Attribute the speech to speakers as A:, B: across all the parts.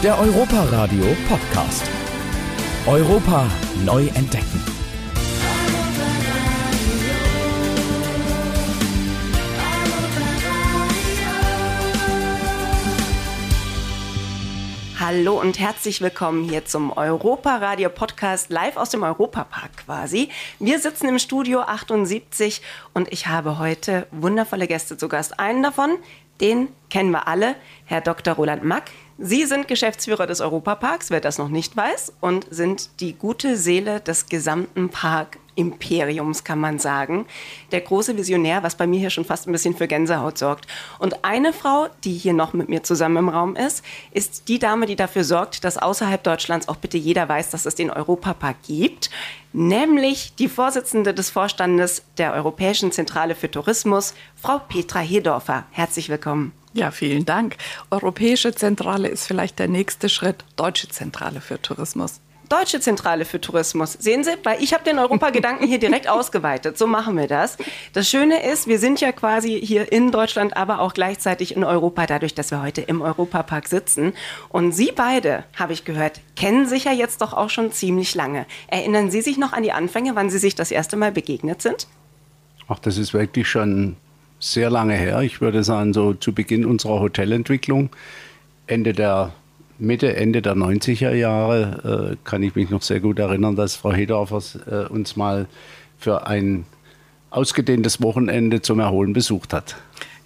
A: Der Europa-Radio Podcast. Europa neu entdecken.
B: Hallo und herzlich willkommen hier zum Europa-Radio Podcast live aus dem Europapark quasi. Wir sitzen im Studio 78 und ich habe heute wundervolle Gäste zu Gast. Einen davon, den kennen wir alle, Herr Dr. Roland Mack. Sie sind Geschäftsführer des Europaparks, wer das noch nicht weiß, und sind die gute Seele des gesamten Park-Imperiums, kann man sagen. Der große Visionär, was bei mir hier schon fast ein bisschen für Gänsehaut sorgt. Und eine Frau, die hier noch mit mir zusammen im Raum ist, ist die Dame, die dafür sorgt, dass außerhalb Deutschlands auch bitte jeder weiß, dass es den Europapark gibt, nämlich die Vorsitzende des Vorstandes der Europäischen Zentrale für Tourismus, Frau Petra Hedorfer. Herzlich willkommen.
C: Ja, vielen Dank. Europäische Zentrale ist vielleicht der nächste Schritt. Deutsche Zentrale für Tourismus.
B: Deutsche Zentrale für Tourismus. Sehen Sie, weil ich habe den Europagedanken hier direkt ausgeweitet. So machen wir das. Das Schöne ist, wir sind ja quasi hier in Deutschland, aber auch gleichzeitig in Europa, dadurch, dass wir heute im Europapark sitzen. Und Sie beide, habe ich gehört, kennen sich ja jetzt doch auch schon ziemlich lange. Erinnern Sie sich noch an die Anfänge, wann Sie sich das erste Mal begegnet sind?
D: Ach, das ist wirklich schon sehr lange her. Ich würde sagen, so zu Beginn unserer Hotelentwicklung, Ende der Mitte, Ende der 90er Jahre, äh, kann ich mich noch sehr gut erinnern, dass Frau Hedorfer äh, uns mal für ein ausgedehntes Wochenende zum Erholen besucht hat.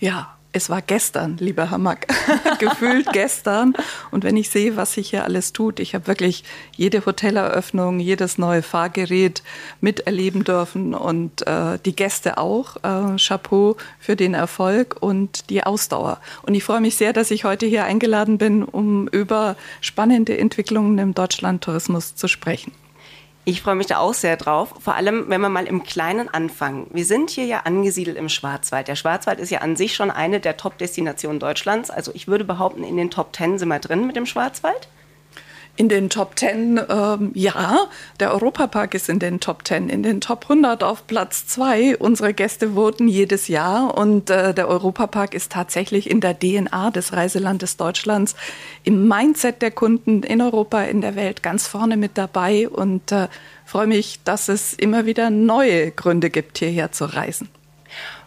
C: Ja, es war gestern, lieber Herr Mack, gefühlt gestern. Und wenn ich sehe, was sich hier alles tut, ich habe wirklich jede Hoteleröffnung, jedes neue Fahrgerät miterleben dürfen und äh, die Gäste auch. Äh, Chapeau für den Erfolg und die Ausdauer. Und ich freue mich sehr, dass ich heute hier eingeladen bin, um über spannende Entwicklungen im Deutschlandtourismus zu sprechen.
B: Ich freue mich da auch sehr drauf. Vor allem, wenn wir mal im Kleinen anfangen. Wir sind hier ja angesiedelt im Schwarzwald. Der Schwarzwald ist ja an sich schon eine der Top-Destinationen Deutschlands. Also ich würde behaupten, in den Top Ten sind wir drin mit dem Schwarzwald.
C: In den Top 10, ähm, ja, der Europapark ist in den Top 10, in den Top 100 auf Platz 2. Unsere Gäste voten jedes Jahr und äh, der Europapark ist tatsächlich in der DNA des Reiselandes Deutschlands, im Mindset der Kunden in Europa, in der Welt ganz vorne mit dabei und äh, freue mich, dass es immer wieder neue Gründe gibt, hierher zu reisen.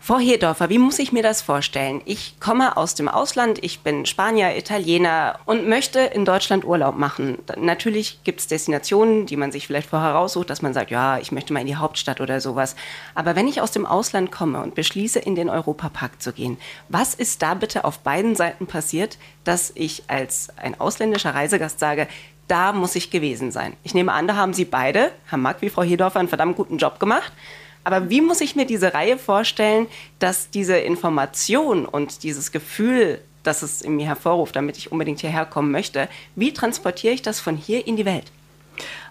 B: Frau Hedorfer, wie muss ich mir das vorstellen? Ich komme aus dem Ausland, ich bin Spanier, Italiener und möchte in Deutschland Urlaub machen. Natürlich gibt es Destinationen, die man sich vielleicht vorher raussucht, dass man sagt, ja, ich möchte mal in die Hauptstadt oder sowas. Aber wenn ich aus dem Ausland komme und beschließe, in den Europapark zu gehen, was ist da bitte auf beiden Seiten passiert, dass ich als ein ausländischer Reisegast sage, da muss ich gewesen sein. Ich nehme an, da haben Sie beide, Herr Mack wie Frau Hedorfer, einen verdammt guten Job gemacht. Aber wie muss ich mir diese Reihe vorstellen, dass diese Information und dieses Gefühl, das es in mir hervorruft, damit ich unbedingt hierher kommen möchte, wie transportiere ich das von hier in die Welt?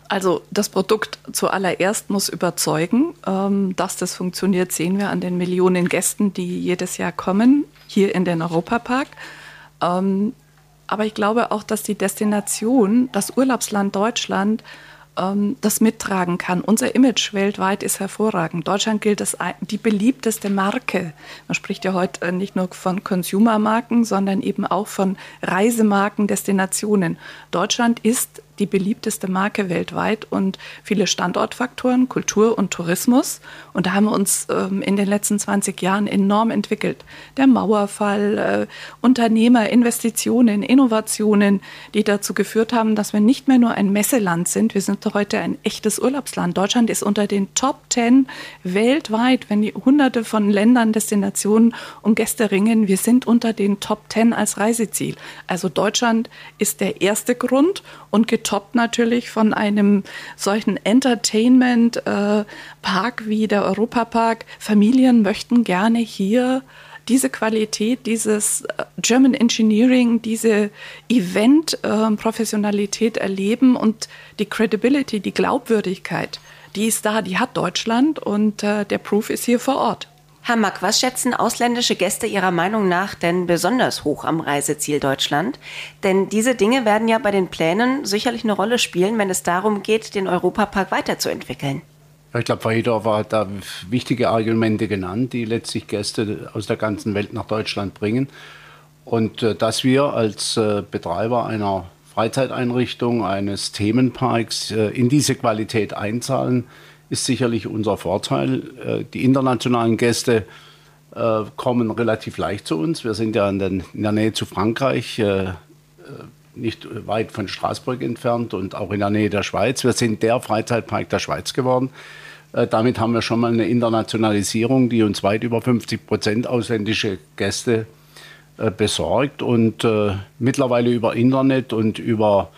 C: Also das Produkt zuallererst muss überzeugen. Ähm, dass das funktioniert, sehen wir an den Millionen Gästen, die jedes Jahr kommen, hier in den Europapark. Ähm, aber ich glaube auch, dass die Destination, das Urlaubsland Deutschland, das mittragen kann. Unser Image weltweit ist hervorragend. Deutschland gilt als die beliebteste Marke. Man spricht ja heute äh, nicht nur von Consumermarken, sondern eben auch von Reisemarken, Destinationen. Deutschland ist die beliebteste Marke weltweit und viele Standortfaktoren, Kultur und Tourismus. Und da haben wir uns ähm, in den letzten 20 Jahren enorm entwickelt. Der Mauerfall, äh, Unternehmer, Investitionen, Innovationen, die dazu geführt haben, dass wir nicht mehr nur ein Messeland sind, wir sind heute ein echtes Urlaubsland. Deutschland ist unter den Top 10 weltweit, wenn die hunderte von Ländern, Destinationen um Gäste ringen. Wir sind unter den Top 10 als Reiseziel. Also Deutschland ist der erste Grund und getoppt natürlich von einem solchen Entertainment-Park äh, wie der Europapark. Familien möchten gerne hier diese Qualität, dieses äh, German Engineering, diese Event-Professionalität erleben und die Credibility, die Glaubwürdigkeit, die ist da, die hat Deutschland und äh, der Proof ist hier vor Ort.
B: Herr Mack, was schätzen ausländische Gäste Ihrer Meinung nach denn besonders hoch am Reiseziel Deutschland? Denn diese Dinge werden ja bei den Plänen sicherlich eine Rolle spielen, wenn es darum geht, den Europapark weiterzuentwickeln.
D: Ich glaube, Frau Hedorfer hat da wichtige Argumente genannt, die letztlich Gäste aus der ganzen Welt nach Deutschland bringen. Und äh, dass wir als äh, Betreiber einer Freizeiteinrichtung, eines Themenparks äh, in diese Qualität einzahlen, ist sicherlich unser Vorteil. Äh, die internationalen Gäste äh, kommen relativ leicht zu uns. Wir sind ja in, der Nähe zu Frankreich, nicht weit von Straßburg entfernt und auch in der Nähe der Schweiz. Wir sind der Freizeitpark der Schweiz geworden. Damit haben wir schon mal eine Internationalisierung, die uns weit über 50 Prozent ausländische Gäste besorgt und mittlerweile über Internet und über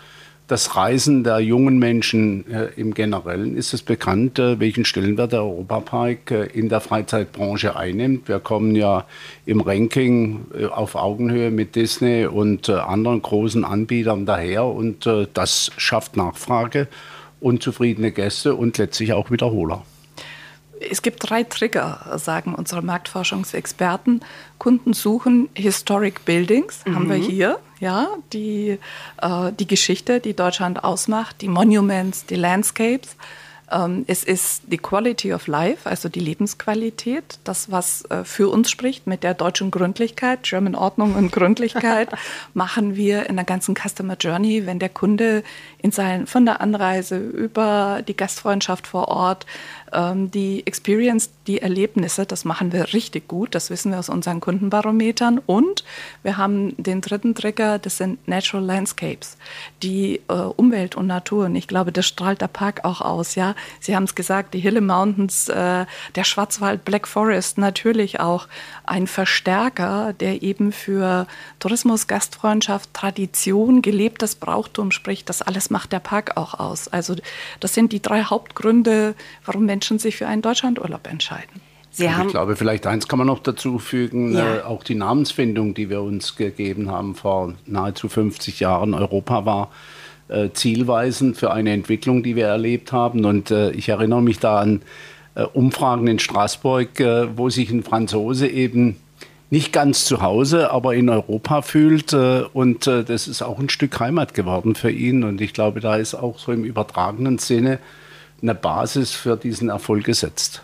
D: das Reisen der jungen Menschen äh, im Generellen ist es bekannt, äh, welchen Stellenwert der Europapark äh, in der Freizeitbranche einnimmt. Wir kommen ja im Ranking äh, auf Augenhöhe mit Disney und äh, anderen großen Anbietern daher und äh, das schafft Nachfrage, unzufriedene Gäste und letztlich auch Wiederholer.
C: Es gibt drei Trigger, sagen unsere Marktforschungsexperten. Kunden suchen Historic Buildings, mhm. haben wir mhm. hier, ja, die, äh, die Geschichte, die Deutschland ausmacht, die Monuments, die Landscapes. Ähm, es ist die Quality of Life, also die Lebensqualität, das, was äh, für uns spricht mit der deutschen Gründlichkeit, German Ordnung und Gründlichkeit, machen wir in der ganzen Customer Journey, wenn der Kunde in sein, von der Anreise über die Gastfreundschaft vor Ort ähm, die Experience, die Erlebnisse, das machen wir richtig gut. Das wissen wir aus unseren Kundenbarometern. Und wir haben den dritten Trigger, das sind Natural Landscapes, die äh, Umwelt und Natur. Und ich glaube, das strahlt der Park auch aus. Ja, Sie haben es gesagt, die Hille Mountains, äh, der Schwarzwald, Black Forest, natürlich auch ein Verstärker, der eben für Tourismus, Gastfreundschaft, Tradition, gelebtes Brauchtum spricht. Das alles macht der Park auch aus. Also das sind die drei Hauptgründe, warum Menschen Menschen sich für einen Deutschlandurlaub entscheiden.
D: Sie haben ich glaube, vielleicht eins kann man noch dazu fügen, ja. äh, auch die Namensfindung, die wir uns gegeben haben vor nahezu 50 Jahren. Europa war äh, zielweisend für eine Entwicklung, die wir erlebt haben. Und äh, ich erinnere mich da an äh, Umfragen in Straßburg, äh, wo sich ein Franzose eben nicht ganz zu Hause, aber in Europa fühlt. Äh, und das ist auch ein Stück Heimat geworden für ihn. Und ich glaube, da ist auch so im übertragenen Sinne eine Basis für diesen Erfolg gesetzt.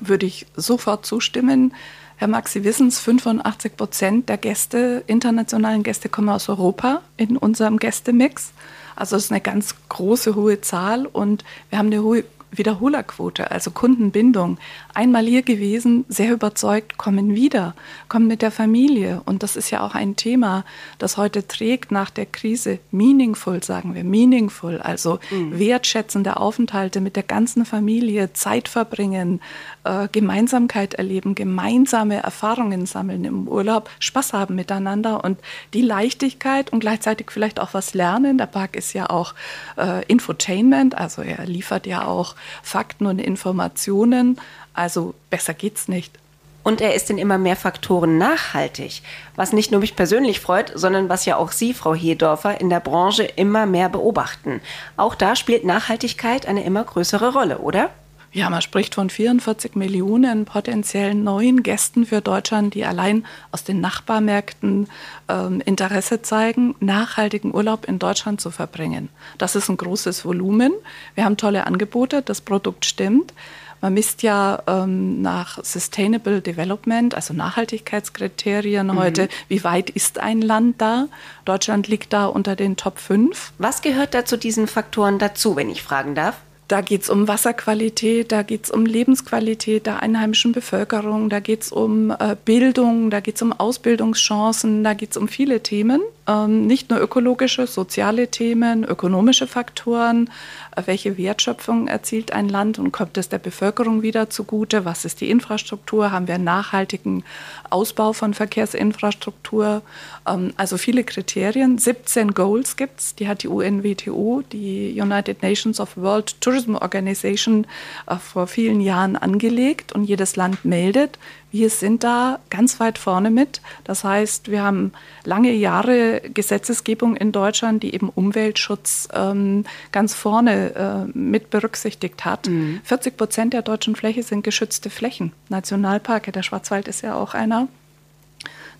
C: Würde ich sofort zustimmen. Herr Max, Sie wissen es, 85 Prozent der Gäste, internationalen Gäste kommen aus Europa in unserem Gästemix. Also es ist eine ganz große, hohe Zahl und wir haben eine hohe Wiederholerquote, also Kundenbindung. Einmal hier gewesen, sehr überzeugt, kommen wieder, kommen mit der Familie. Und das ist ja auch ein Thema, das heute trägt nach der Krise. Meaningful, sagen wir, meaningful, also mhm. wertschätzende Aufenthalte mit der ganzen Familie, Zeit verbringen, äh, Gemeinsamkeit erleben, gemeinsame Erfahrungen sammeln im Urlaub, Spaß haben miteinander und die Leichtigkeit und gleichzeitig vielleicht auch was lernen. Der Park ist ja auch äh, Infotainment, also er liefert ja auch Fakten und Informationen. Also besser geht's nicht.
B: Und er ist in immer mehr Faktoren nachhaltig, was nicht nur mich persönlich freut, sondern was ja auch Sie, Frau Hedorfer, in der Branche immer mehr beobachten. Auch da spielt Nachhaltigkeit eine immer größere Rolle, oder?
C: Ja, man spricht von 44 Millionen potenziellen neuen Gästen für Deutschland, die allein aus den Nachbarmärkten ähm, Interesse zeigen, nachhaltigen Urlaub in Deutschland zu verbringen. Das ist ein großes Volumen. Wir haben tolle Angebote, das Produkt stimmt. Man misst ja ähm, nach Sustainable Development, also Nachhaltigkeitskriterien mhm. heute, wie weit ist ein Land da? Deutschland liegt da unter den Top 5.
B: Was gehört da zu diesen Faktoren dazu, wenn ich fragen darf?
C: Da geht es um Wasserqualität, da geht es um Lebensqualität der einheimischen Bevölkerung, da geht es um äh, Bildung, da geht es um Ausbildungschancen, da geht es um viele Themen. Ähm, nicht nur ökologische, soziale Themen, ökonomische Faktoren, äh, welche Wertschöpfung erzielt ein Land und kommt es der Bevölkerung wieder zugute, was ist die Infrastruktur, haben wir einen nachhaltigen Ausbau von Verkehrsinfrastruktur, ähm, also viele Kriterien, 17 Goals gibt es, die hat die UNWTO, die United Nations of World Tourism Organization, äh, vor vielen Jahren angelegt und jedes Land meldet, wir sind da ganz weit vorne mit. Das heißt, wir haben lange Jahre Gesetzesgebung in Deutschland, die eben Umweltschutz ähm, ganz vorne äh, mit berücksichtigt hat. Mhm. 40 Prozent der deutschen Fläche sind geschützte Flächen. Nationalparke, der Schwarzwald ist ja auch einer.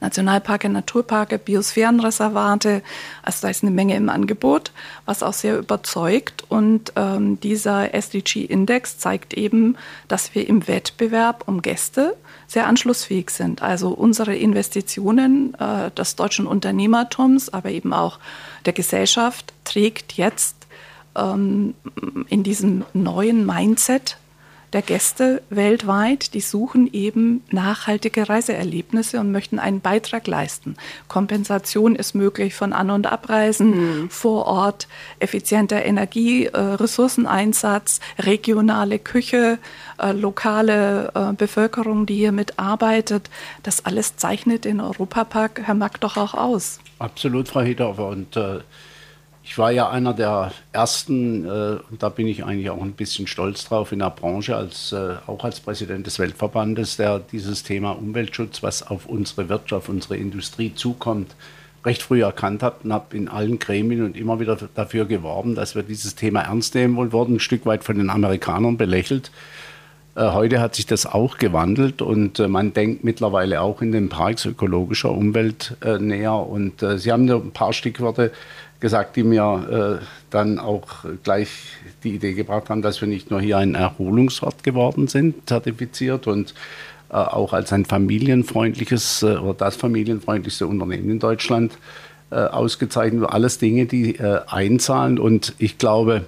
C: Nationalparke, Naturparke, Biosphärenreservate. Also da ist eine Menge im Angebot, was auch sehr überzeugt. Und ähm, dieser SDG-Index zeigt eben, dass wir im Wettbewerb um Gäste sehr anschlussfähig sind. Also unsere Investitionen äh, des deutschen Unternehmertums, aber eben auch der Gesellschaft trägt jetzt ähm, in diesem neuen Mindset der Gäste weltweit, die suchen eben nachhaltige Reiseerlebnisse und möchten einen Beitrag leisten. Kompensation ist möglich von An- und Abreisen mhm. vor Ort, effizienter Energie, äh, Ressourceneinsatz, regionale Küche, äh, lokale äh, Bevölkerung, die hier mitarbeitet. Das alles zeichnet den Europapark, Herr Mack, doch auch aus.
D: Absolut, Frau Hedorfer. Und äh ich war ja einer der ersten, äh, und da bin ich eigentlich auch ein bisschen stolz drauf, in der Branche, als, äh, auch als Präsident des Weltverbandes, der dieses Thema Umweltschutz, was auf unsere Wirtschaft, unsere Industrie zukommt, recht früh erkannt habe und habe in allen Gremien und immer wieder dafür geworben, dass wir dieses Thema ernst nehmen und wurden ein Stück weit von den Amerikanern belächelt. Äh, heute hat sich das auch gewandelt und äh, man denkt mittlerweile auch in den Parks ökologischer Umwelt äh, näher. Und Sie haben ein paar Stichworte gesagt, die mir äh, dann auch gleich die Idee gebracht haben, dass wir nicht nur hier ein Erholungsort geworden sind, zertifiziert und äh, auch als ein familienfreundliches äh, oder das familienfreundlichste Unternehmen in Deutschland äh, ausgezeichnet. Alles Dinge, die äh, einzahlen und ich glaube,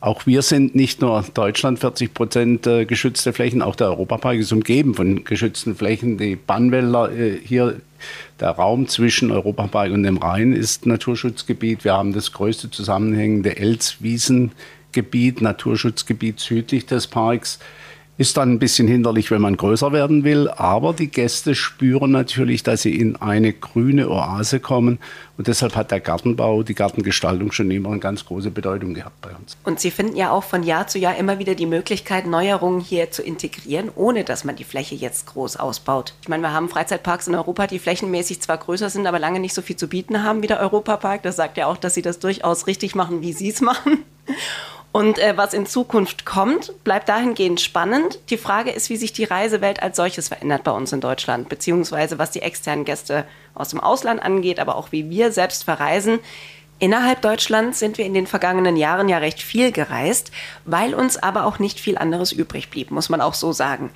D: auch wir sind nicht nur Deutschland 40 Prozent äh, geschützte Flächen, auch der Europapark ist umgeben von geschützten Flächen. Die Bannwälder hier der Raum zwischen Europapark und dem Rhein ist Naturschutzgebiet. Wir haben das größte zusammenhängende Elswiesengebiet, Naturschutzgebiet südlich des Parks. Ist dann ein bisschen hinderlich, wenn man größer werden will, aber die Gäste spüren natürlich, dass sie in eine grüne Oase kommen und deshalb hat der Gartenbau, die Gartengestaltung schon immer eine ganz große Bedeutung gehabt bei uns.
B: Und Sie finden ja auch von Jahr zu Jahr immer wieder die Möglichkeit, Neuerungen hier zu integrieren, ohne dass man die Fläche jetzt groß ausbaut. Ich meine, wir haben Freizeitparks in Europa, die flächenmäßig zwar größer sind, aber lange nicht so viel zu bieten haben wie der Europapark. Das sagt ja auch, dass Sie das durchaus richtig machen, wie Sie es machen. Und äh, was in Zukunft kommt, bleibt dahingehend spannend. Die Frage ist, wie sich die Reisewelt als solches verändert bei uns in Deutschland, beziehungsweise was die externen Gäste aus dem Ausland angeht, aber auch wie wir selbst verreisen. Innerhalb Deutschlands sind wir in den vergangenen Jahren ja recht viel gereist, weil uns aber auch nicht viel anderes übrig blieb, muss man auch so sagen.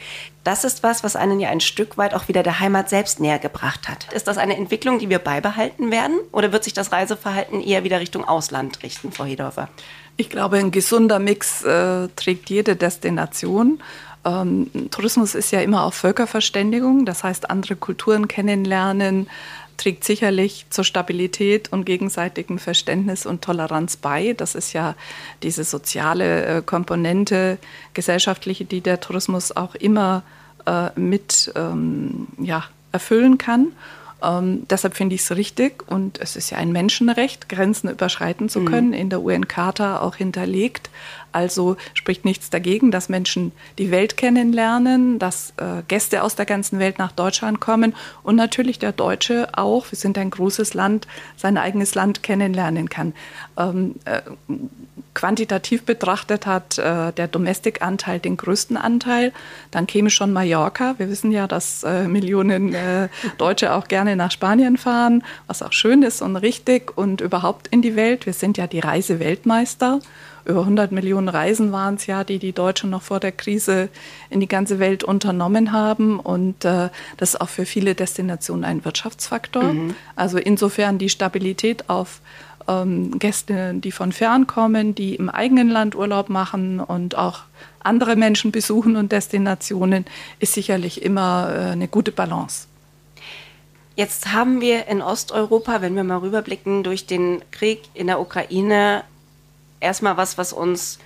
B: Das ist was, was einen ja ein Stück weit auch wieder der Heimat selbst näher gebracht hat. Ist das eine Entwicklung, die wir beibehalten werden? Oder wird sich das Reiseverhalten eher wieder Richtung Ausland richten, Frau Hedorfer?
C: Ich glaube, ein gesunder Mix äh, trägt jede Destination. Ähm, Tourismus ist ja immer auch Völkerverständigung, das heißt andere Kulturen kennenlernen, trägt sicherlich zur Stabilität und gegenseitigem Verständnis und Toleranz bei. Das ist ja diese soziale äh, Komponente, gesellschaftliche, die der Tourismus auch immer äh, mit ähm, ja, erfüllen kann. Ähm, deshalb finde ich es richtig und es ist ja ein Menschenrecht, Grenzen überschreiten zu mhm. können, mhm. in der UN-Charta auch hinterlegt. Also spricht nichts dagegen, dass Menschen die Welt kennenlernen, dass äh, Gäste aus der ganzen Welt nach Deutschland kommen und natürlich der Deutsche auch, wir sind ein großes Land, sein eigenes Land kennenlernen kann. Ähm, äh, quantitativ betrachtet hat äh, der Domestic-Anteil den größten Anteil. Dann käme schon Mallorca. Wir wissen ja, dass äh, Millionen äh, Deutsche auch gerne nach Spanien fahren, was auch schön ist und richtig und überhaupt in die Welt. Wir sind ja die Reiseweltmeister. Über 100 Millionen Reisen waren es ja, die die Deutschen noch vor der Krise in die ganze Welt unternommen haben. Und äh, das ist auch für viele Destinationen ein Wirtschaftsfaktor. Mhm. Also insofern die Stabilität auf ähm, Gäste, die von fern kommen, die im eigenen Land Urlaub machen und auch andere Menschen besuchen und Destinationen, ist sicherlich immer äh, eine gute Balance.
B: Jetzt haben wir in Osteuropa, wenn wir mal rüberblicken, durch den Krieg in der Ukraine erstmal was, was uns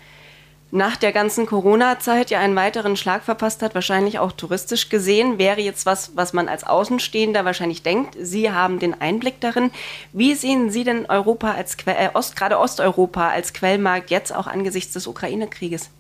B: nach der ganzen Corona-Zeit ja einen weiteren Schlag verpasst hat, wahrscheinlich auch touristisch gesehen, wäre jetzt was, was man als Außenstehender wahrscheinlich denkt. Sie haben den Einblick darin. Wie sehen Sie denn Europa als äh, Ost, gerade Osteuropa als Quellmarkt jetzt auch angesichts des Ukraine-Krieges?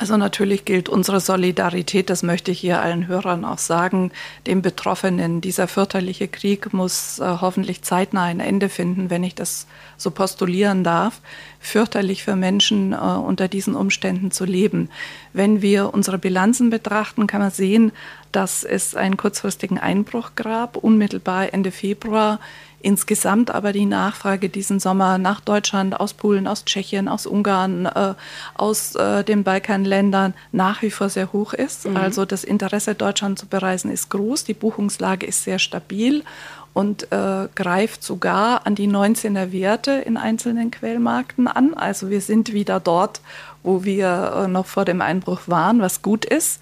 C: Also natürlich gilt unsere Solidarität, das möchte ich hier allen Hörern auch sagen, den Betroffenen. Dieser fürchterliche Krieg muss äh, hoffentlich zeitnah ein Ende finden, wenn ich das so postulieren darf. Fürchterlich für Menschen äh, unter diesen Umständen zu leben. Wenn wir unsere Bilanzen betrachten, kann man sehen, dass es einen kurzfristigen Einbruch gab, unmittelbar Ende Februar insgesamt aber die Nachfrage diesen Sommer nach Deutschland, aus Polen, aus Tschechien, aus Ungarn, äh, aus äh, den Balkanländern nach wie vor sehr hoch ist. Mhm. Also das Interesse, Deutschland zu bereisen, ist groß. Die Buchungslage ist sehr stabil und äh, greift sogar an die 19er Werte in einzelnen Quellmarkten an. Also wir sind wieder dort, wo wir äh, noch vor dem Einbruch waren, was gut ist.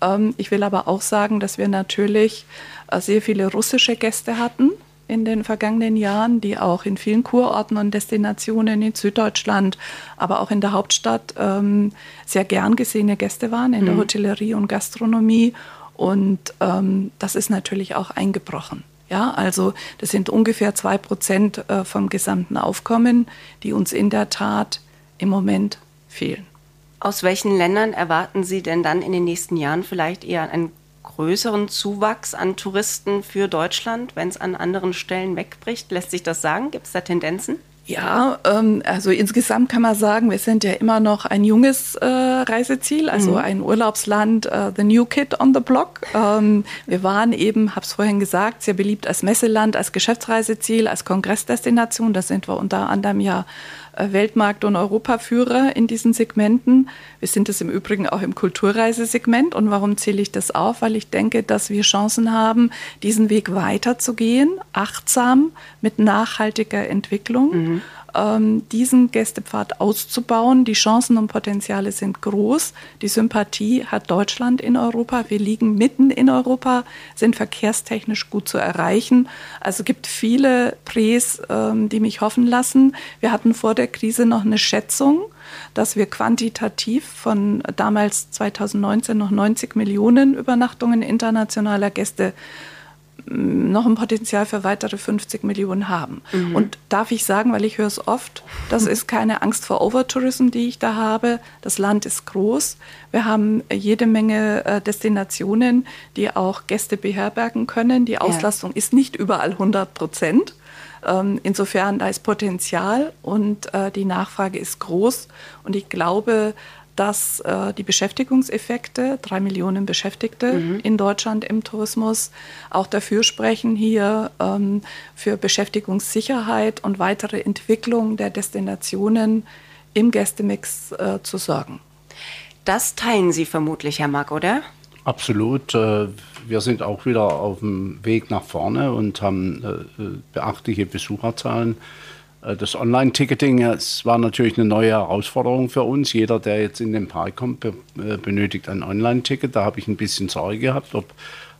C: Ähm, ich will aber auch sagen, dass wir natürlich äh, sehr viele russische Gäste hatten in den vergangenen Jahren, die auch in vielen Kurorten und Destinationen in Süddeutschland, aber auch in der Hauptstadt ähm, sehr gern gesehene Gäste waren in mhm. der Hotellerie und Gastronomie. Und ähm, das ist natürlich auch eingebrochen. Ja, also das sind ungefähr zwei Prozent äh, vom gesamten Aufkommen, die uns in der Tat im Moment fehlen.
B: Aus welchen Ländern erwarten Sie denn dann in den nächsten Jahren vielleicht eher einen größeren Zuwachs an Touristen für Deutschland, wenn es an anderen Stellen wegbricht? Lässt sich das sagen? Gibt es da Tendenzen?
C: Ja, ähm, also insgesamt kann man sagen, wir sind ja immer noch ein junges äh, Reiseziel, also mhm. ein Urlaubsland, äh, the new kid on the block. Ähm, wir waren eben, habe es vorhin gesagt, sehr beliebt als Messeland, als Geschäftsreiseziel, als Kongressdestination. Da sind wir unter anderem ja Weltmarkt- und Europaführer in diesen Segmenten. Wir sind es im Übrigen auch im Kulturreisesegment. Und warum zähle ich das auf? Weil ich denke, dass wir Chancen haben, diesen Weg weiterzugehen, achtsam mit nachhaltiger Entwicklung. Mhm diesen Gästepfad auszubauen. Die Chancen und Potenziale sind groß. Die Sympathie hat Deutschland in Europa. Wir liegen mitten in Europa, sind verkehrstechnisch gut zu erreichen. Also gibt viele Prés, ähm, die mich hoffen lassen. Wir hatten vor der Krise noch eine Schätzung dass wir quantitativ von damals 2019 noch 90 Millionen Übernachtungen internationaler Gäste noch ein Potenzial für weitere 50 Millionen haben. Mhm. Und darf ich sagen, weil ich höre es oft, das ist keine Angst vor Overtourism, die ich da habe. Das Land ist groß. Wir haben jede Menge äh, Destinationen, die auch Gäste beherbergen können. Die Auslastung ja. ist nicht überall 100 Prozent. Ähm, insofern, da ist Potenzial und äh, die Nachfrage ist groß. Und ich glaube, dass äh, die Beschäftigungseffekte, drei Millionen Beschäftigte mhm. in Deutschland im Tourismus, auch dafür sprechen, hier ähm, für Beschäftigungssicherheit und weitere Entwicklung der Destinationen im Gästemix äh, zu sorgen.
B: Das teilen Sie vermutlich, Herr Mack, oder?
D: Absolut. Äh, wir sind auch wieder auf dem Weg nach vorne und haben äh, beachtliche Besucherzahlen. Äh, das Online-Ticketing war natürlich eine neue Herausforderung für uns. Jeder, der jetzt in den Park kommt, äh, benötigt ein Online-Ticket. Da habe ich ein bisschen Sorge gehabt, ob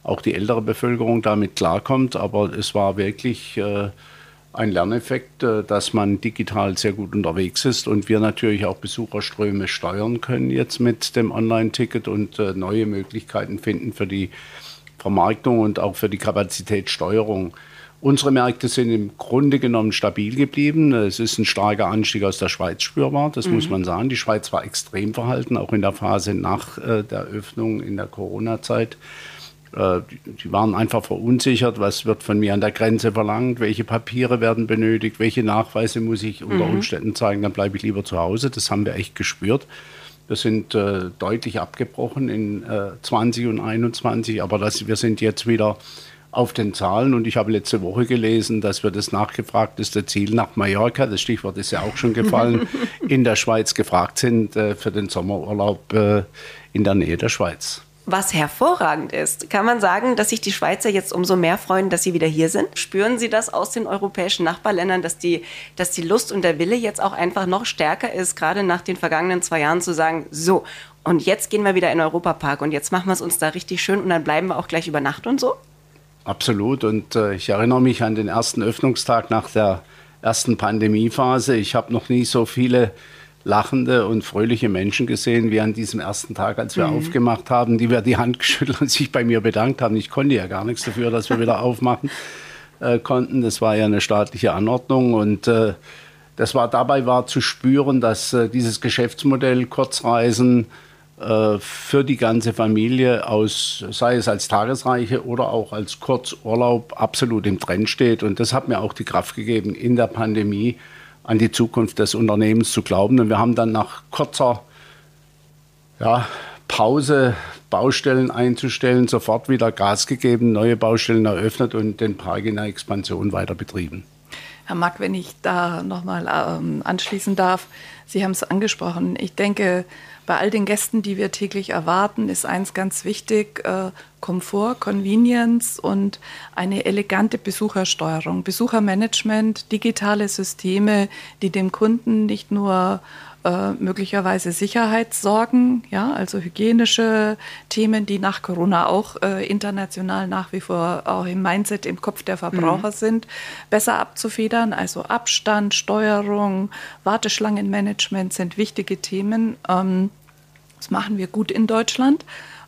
D: auch die ältere Bevölkerung damit klarkommt. Aber es war wirklich äh, ein Lerneffekt, dass man digital sehr gut unterwegs ist und wir natürlich auch Besucherströme steuern können jetzt mit dem Online-Ticket und neue Möglichkeiten finden für die Vermarktung und auch für die Kapazitätssteuerung. Unsere Märkte sind im Grunde genommen stabil geblieben. Es ist ein starker Anstieg aus der Schweiz spürbar, das mhm. muss man sagen. Die Schweiz war extrem verhalten, auch in der Phase nach äh, der Öffnung in der Corona-Zeit. Äh, die waren einfach verunsichert, was wird von mir an der Grenze verlangt, welche Papiere werden benötigt, welche Nachweise muss ich unter mhm. Umständen zeigen, dann bleibe ich lieber zu Hause. Das haben wir echt gespürt. Wir sind äh, deutlich abgebrochen in äh, 20 und 21, aber das, wir sind jetzt wieder auf den Zahlen. Und ich habe letzte Woche gelesen, dass wir das nachgefragteste Ziel nach Mallorca, das Stichwort ist ja auch schon gefallen, in der Schweiz gefragt sind äh, für den Sommerurlaub äh, in der Nähe der Schweiz.
B: Was hervorragend ist, kann man sagen, dass sich die Schweizer jetzt umso mehr freuen, dass sie wieder hier sind? Spüren Sie das aus den europäischen Nachbarländern, dass die, dass die Lust und der Wille jetzt auch einfach noch stärker ist, gerade nach den vergangenen zwei Jahren zu sagen, so, und jetzt gehen wir wieder in den Europapark und jetzt machen wir es uns da richtig schön und dann bleiben wir auch gleich über Nacht und so?
D: Absolut. Und äh, ich erinnere mich an den ersten Öffnungstag nach der ersten Pandemiephase. Ich habe noch nie so viele lachende und fröhliche Menschen gesehen wie an diesem ersten Tag, als wir mhm. aufgemacht haben, die mir die Hand geschüttelt und sich bei mir bedankt haben. Ich konnte ja gar nichts dafür, dass wir wieder aufmachen äh, konnten. Das war ja eine staatliche Anordnung und äh, das war dabei war zu spüren, dass äh, dieses Geschäftsmodell Kurzreisen für die ganze Familie aus, sei es als Tagesreiche oder auch als Kurzurlaub, absolut im Trend steht. Und das hat mir auch die Kraft gegeben, in der Pandemie an die Zukunft des Unternehmens zu glauben. Und wir haben dann nach kurzer ja, Pause, Baustellen einzustellen, sofort wieder Gas gegeben, neue Baustellen eröffnet und den Park in der Expansion weiter betrieben.
C: Herr Mack, wenn ich da nochmal ähm, anschließen darf, Sie haben es angesprochen. Ich denke, bei all den Gästen, die wir täglich erwarten, ist eins ganz wichtig, äh, Komfort, Convenience und eine elegante Besuchersteuerung, Besuchermanagement, digitale Systeme, die dem Kunden nicht nur äh, möglicherweise Sicherheitssorgen, ja, also hygienische Themen, die nach Corona auch äh, international nach wie vor auch im Mindset, im Kopf der Verbraucher mhm. sind, besser abzufedern. Also Abstand, Steuerung, Warteschlangenmanagement sind wichtige Themen. Ähm, das machen wir gut in Deutschland.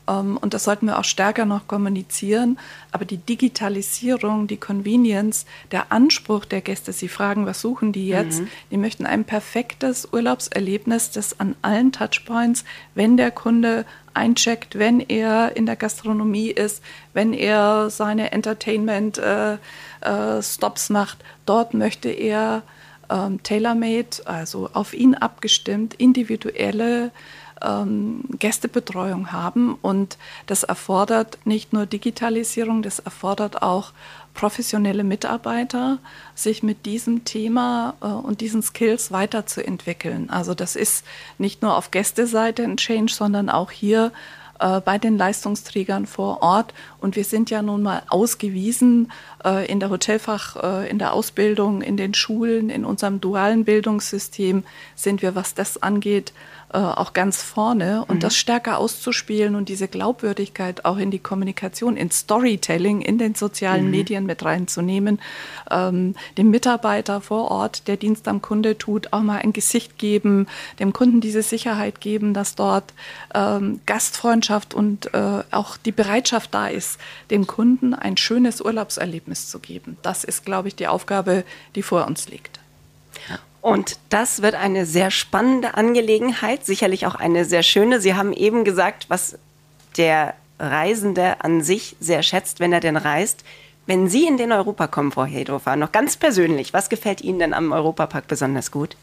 C: Ähm, und das sollten wir auch stärker noch kommunizieren. Aber die Digitalisierung, die Convenience, der Anspruch der Gäste, sie fragen, was suchen die jetzt? Mhm. Die möchten ein perfektes Urlaubserlebnis, das an allen Touchpoints, wenn der Kunde eincheckt, wenn er in der Gastronomie ist, wenn er seine Entertainment-Stops äh, äh, macht, dort möchte er ähm, tailor-made, also auf ihn abgestimmt, individuelle ähm, Gästebetreuung haben. Und das erfordert nicht nur Digitalisierung, das erfordert auch professionelle Mitarbeiter, sich mit diesem Thema äh, und diesen Skills weiterzuentwickeln. Also das ist nicht nur auf Gästeseite ein Change, sondern auch hier äh, bei den Leistungsträgern vor Ort. Und wir sind ja nun mal ausgewiesen äh, in der Hotelfach, äh, in der Ausbildung, in den Schulen, in unserem dualen Bildungssystem sind wir, was das angeht, äh, auch ganz vorne und mhm. das stärker auszuspielen und diese Glaubwürdigkeit auch in die Kommunikation, in Storytelling, in den sozialen mhm. Medien mit reinzunehmen, ähm, dem Mitarbeiter vor Ort, der Dienst am Kunde tut, auch mal ein Gesicht geben, dem Kunden diese Sicherheit geben, dass dort ähm, Gastfreundschaft und äh, auch die Bereitschaft da ist, dem Kunden ein schönes Urlaubserlebnis zu geben. Das ist, glaube ich, die Aufgabe, die vor uns liegt.
B: Und das wird eine sehr spannende Angelegenheit, sicherlich auch eine sehr schöne. Sie haben eben gesagt, was der Reisende an sich sehr schätzt, wenn er denn reist. Wenn Sie in den Europa kommen, Frau Hedhofer, noch ganz persönlich, was gefällt Ihnen denn am Europapark besonders gut?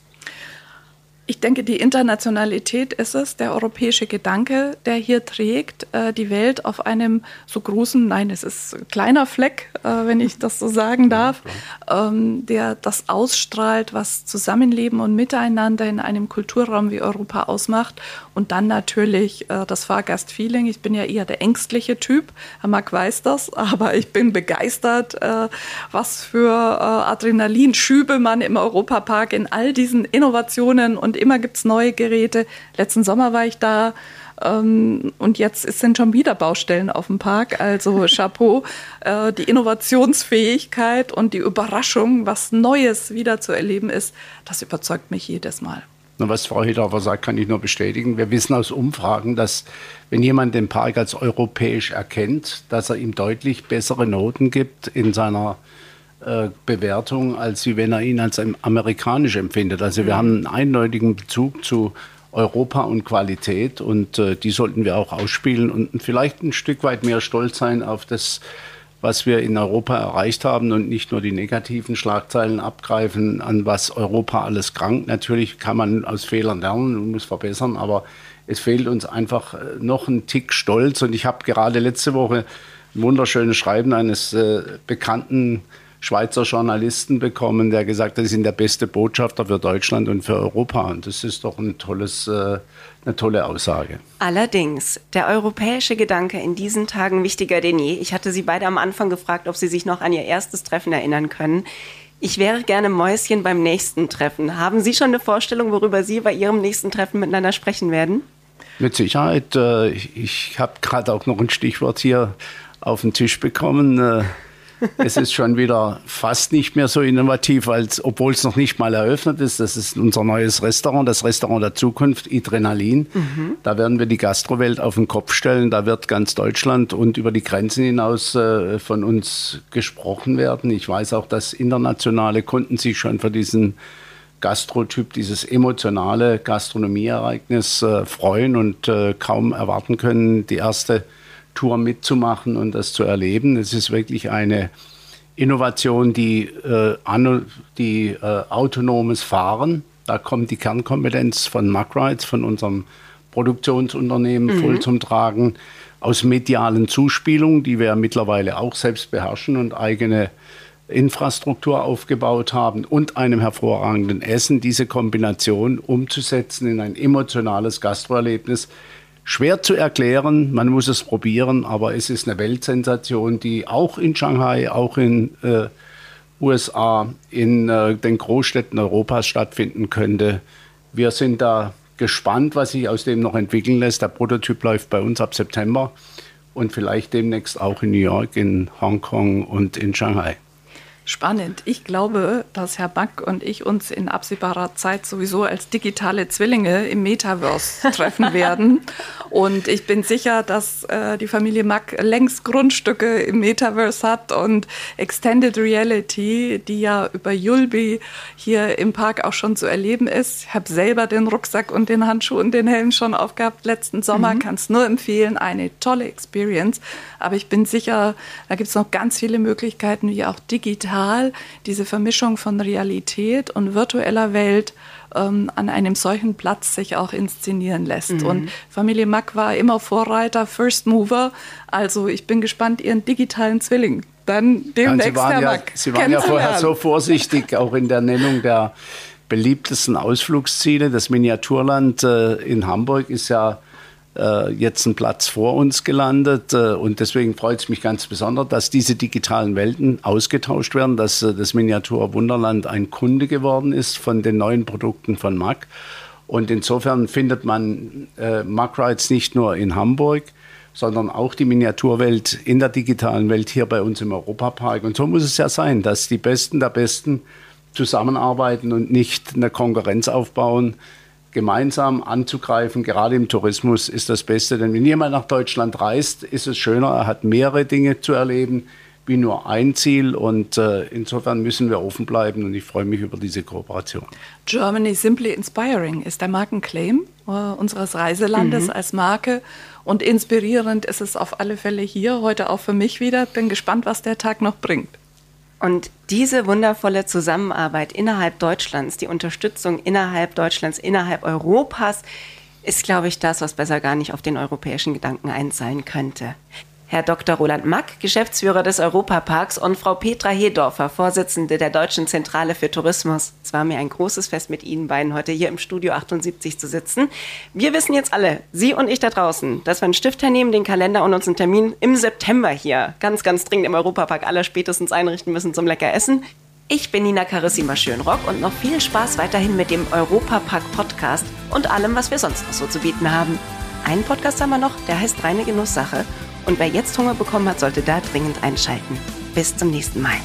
C: Ich denke, die Internationalität ist es, der europäische Gedanke, der hier trägt, äh, die Welt auf einem so großen, nein, es ist ein kleiner Fleck, äh, wenn ich das so sagen darf, ähm, der das ausstrahlt, was Zusammenleben und Miteinander in einem Kulturraum wie Europa ausmacht. Und dann natürlich äh, das Fahrgastfeeling. Ich bin ja eher der ängstliche Typ. Herr Mark weiß das, aber ich bin begeistert, was für Adrenalinschübe man im Europapark in all diesen Innovationen und immer gibt es neue Geräte. Letzten Sommer war ich da ähm, und jetzt sind schon wieder Baustellen auf dem Park. Also Chapeau, äh, die Innovationsfähigkeit und die Überraschung, was Neues wieder zu erleben ist, das überzeugt mich jedes Mal.
D: Was Frau Hedorfer sagt, kann ich nur bestätigen. Wir wissen aus Umfragen, dass wenn jemand den Park als europäisch erkennt, dass er ihm deutlich bessere Noten gibt in seiner äh, Bewertung, als wenn er ihn als amerikanisch empfindet. Also wir haben einen eindeutigen Bezug zu Europa und Qualität und äh, die sollten wir auch ausspielen und vielleicht ein Stück weit mehr stolz sein auf das, was wir in Europa erreicht haben und nicht nur die negativen Schlagzeilen abgreifen, an was Europa alles krankt. Natürlich kann man aus Fehlern lernen und muss verbessern, aber es fehlt uns einfach äh, noch ein Tick Stolz und ich habe gerade letzte Woche ein wunderschönes Schreiben eines äh, bekannten Schweizer Journalisten bekommen, der gesagt hat, sie sind der beste Botschafter für Deutschland und für Europa. Und das ist doch ein tolles, äh, eine tolle Aussage.
B: Allerdings, der europäische Gedanke in diesen Tagen wichtiger denn je. Ich hatte Sie beide am Anfang gefragt, ob Sie sich noch an Ihr erstes Treffen erinnern können. Ich wäre gerne Mäuschen beim nächsten Treffen. Haben Sie schon eine Vorstellung, worüber Sie bei Ihrem nächsten Treffen miteinander sprechen werden?
D: Mit Sicherheit. Äh, ich habe gerade auch noch ein Stichwort hier auf den Tisch bekommen. Es ist schon wieder fast nicht mehr so innovativ, als obwohl es noch nicht mal eröffnet ist. Das ist unser neues Restaurant, das Restaurant der Zukunft, Adrenalin. Mhm. Da werden wir die Gastrowelt auf den Kopf stellen. Da wird ganz Deutschland und über die Grenzen hinaus äh, von uns gesprochen werden. Ich weiß auch, dass internationale Kunden sich schon für diesen Gastrotyp, dieses emotionale Gastronomieereignis äh, freuen und äh, kaum erwarten können, die erste Tour mitzumachen und das zu erleben. Es ist wirklich eine Innovation, die, äh, die äh, autonomes Fahren, da kommt die Kernkompetenz von Macrides, von unserem Produktionsunternehmen mhm. voll zum Tragen, aus medialen Zuspielungen, die wir mittlerweile auch selbst beherrschen und eigene Infrastruktur aufgebaut haben und einem hervorragenden Essen, diese Kombination umzusetzen in ein emotionales Gastroerlebnis. Schwer zu erklären, man muss es probieren, aber es ist eine Weltsensation, die auch in Shanghai, auch in äh, USA, in äh, den Großstädten Europas stattfinden könnte. Wir sind da gespannt, was sich aus dem noch entwickeln lässt. Der Prototyp läuft bei uns ab September und vielleicht demnächst auch in New York, in Hongkong und in Shanghai.
C: Spannend. Ich glaube, dass Herr Back und ich uns in absehbarer Zeit sowieso als digitale Zwillinge im Metaverse treffen werden. Und ich bin sicher, dass äh, die Familie Mack längst Grundstücke im Metaverse hat und Extended Reality, die ja über Yulby hier im Park auch schon zu erleben ist. Ich habe selber den Rucksack und den Handschuh und den Helm schon aufgehabt letzten Sommer. Mhm. Kann es nur empfehlen. Eine tolle Experience. Aber ich bin sicher, da gibt es noch ganz viele Möglichkeiten, wie auch digital digital diese Vermischung von Realität und virtueller Welt ähm, an einem solchen Platz sich auch inszenieren lässt. Mhm. Und Familie Mack war immer Vorreiter, First Mover. Also ich bin gespannt, ihren digitalen Zwilling dann demnächst,
D: ja, Herr Mack, Sie waren ja vorher so vorsichtig, auch in der Nennung der beliebtesten Ausflugsziele. Das Miniaturland äh, in Hamburg ist ja äh, jetzt ein Platz vor uns gelandet. Äh, und deswegen freut es mich ganz besonders, dass diese digitalen Welten ausgetauscht werden, dass äh, das Miniatur Wunderland ein Kunde geworden ist von den neuen Produkten von Mack. Und insofern findet man äh, Mack Rides nicht nur in Hamburg, sondern auch die Miniaturwelt in der digitalen Welt hier bei uns im Europapark. Und so muss es ja sein, dass die Besten der Besten zusammenarbeiten und nicht eine Konkurrenz aufbauen, gemeinsam anzugreifen, gerade im Tourismus, ist das Beste. Denn wenn jemand nach Deutschland reist, ist es schöner, er hat mehrere Dinge zu erleben, wie nur ein Ziel. Und äh, insofern müssen wir offen bleiben und ich freue mich über diese Kooperation.
C: Germany Simply Inspiring ist der Markenclaim äh, unseres Reiselandes mhm. als Marke. Und inspirierend ist es auf alle Fälle hier, heute auch für mich wieder. Bin gespannt, was der Tag noch bringt.
B: Und diese wundervolle Zusammenarbeit innerhalb Deutschlands, die Unterstützung innerhalb Deutschlands, innerhalb Europas, ist, glaube ich, das, was besser gar nicht auf den europäischen Gedanken einzahlen könnte. Herr Dr. Roland Mack, Geschäftsführer des Europaparks und Frau Petra Hedorfer, Vorsitzende der Deutschen Zentrale für Tourismus. Es war mir ein großes Fest mit Ihnen beiden heute hier im Studio 78 zu sitzen. Wir wissen jetzt alle, Sie und ich da draußen, dass wir einen Stift hernehmen, den Kalender und uns einen Termin im September hier ganz, ganz dringend im Europapark aller spätestens einrichten müssen zum lecker Essen. Ich bin Nina Carissima Schönrock und noch viel Spaß weiterhin mit dem Europapark Podcast und allem, was wir sonst noch so zu bieten haben. Einen Podcast haben wir noch, der heißt Reine Genusssache und wer jetzt Hunger bekommen hat, sollte da dringend einschalten. Bis zum nächsten Mal.